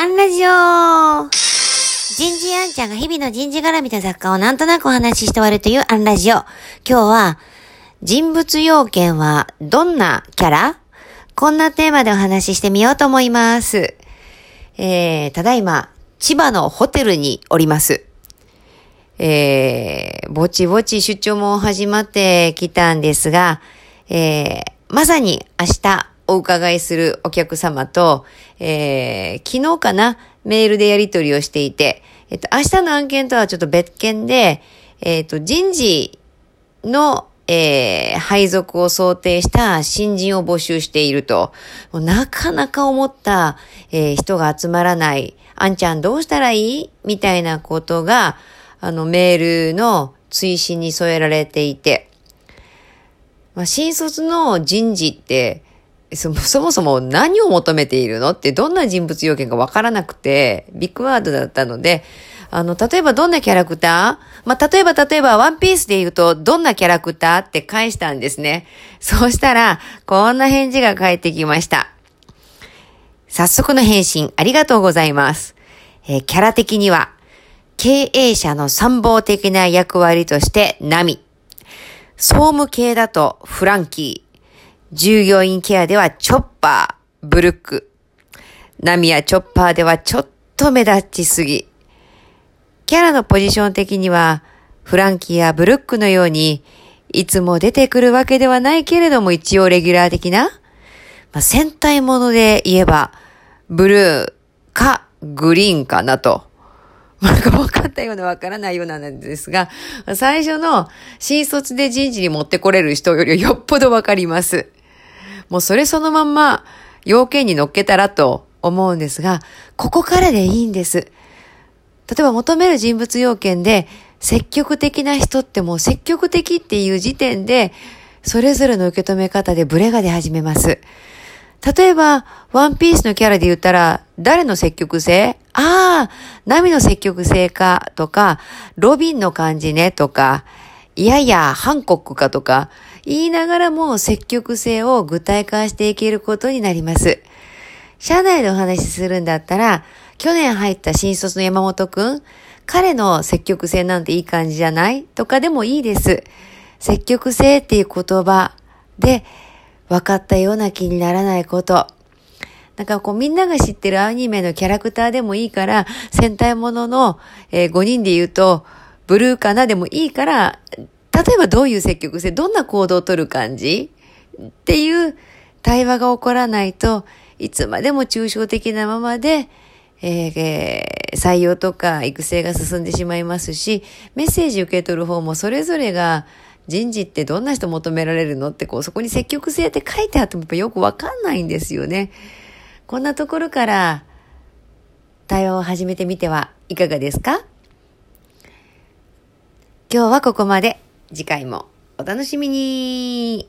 アンラジオ人事アンちゃんが日々の人事絡みと雑貨をなんとなくお話しして終わるというアンラジオ。今日は、人物要件はどんなキャラ？こんなテーマでお話ししてみようと思います。えー、ただいま、千葉のホテルにおります。えー、ぼちぼち出張も始まってきたんですが、えー、まさに明日お伺いするお客様と、えー、昨日かな、メールでやり取りをしていて、えっと、明日の案件とはちょっと別件で、えっと、人事の、えー、配属を想定した新人を募集していると、なかなか思った、えー、人が集まらない、あんちゃんどうしたらいいみたいなことが、あの、メールの追伸に添えられていて、まあ、新卒の人事って、そもそも何を求めているのってどんな人物要件かわからなくて、ビッグワードだったので、あの、例えばどんなキャラクター？まあ、例えば例えばワンピースで言うと、どんなキャラクターって返したんですね。そうしたら、こんな返事が返ってきました。早速の返信、ありがとうございます。えー、キャラ的には、経営者の参謀的な役割としてナミ。総務系だとフランキー。従業員ケアではチョッパー、ブルック。ナミやチョッパーではちょっと目立ちすぎ。キャラのポジション的には、フランキーやブルックのように、いつも出てくるわけではないけれども一応レギュラー的な、まあ、戦隊もので言えば、ブルーかグリーンかなと。なんか分かったような分からないようなんですが、最初の新卒で人事に持ってこれる人よりよっぽど分かります。もうそれそのまんま要件に乗っけたらと思うんですが、ここからでいいんです。例えば求める人物要件で積極的な人ってもう積極的っていう時点でそれぞれの受け止め方でブレが出始めます。例えば、ワンピースのキャラで言ったら、誰の積極性？ああ、ナミの積極性か、とか、ロビンの感じね、とか、いやいや、ハンコックか？とか、言いながらも積極性を具体化していけることになります。社内でお話しするんだったら、去年入った新卒の山本くん、彼の積極性なんていい感じじゃない？とかでもいいです。積極性っていう言葉で分かったような気にならないこと。なんかこうみんなが知ってるアニメのキャラクターでもいいから、戦隊ものの、えー、5人で言うと、ブルーかなでもいいから、例えばどういう積極性、どんな行動をとる感じ？っていう対話が起こらないといつまでも抽象的なままで、えーえー、採用とか育成が進んでしまいますし、メッセージ受け取る方もそれぞれが人事ってどんな人求められるのってこう、そこに積極性って書いてあってもやっぱよくわかんないんですよね。こんなところから対話を始めてみてはいかがですか？今日はここまで。次回もお楽しみに。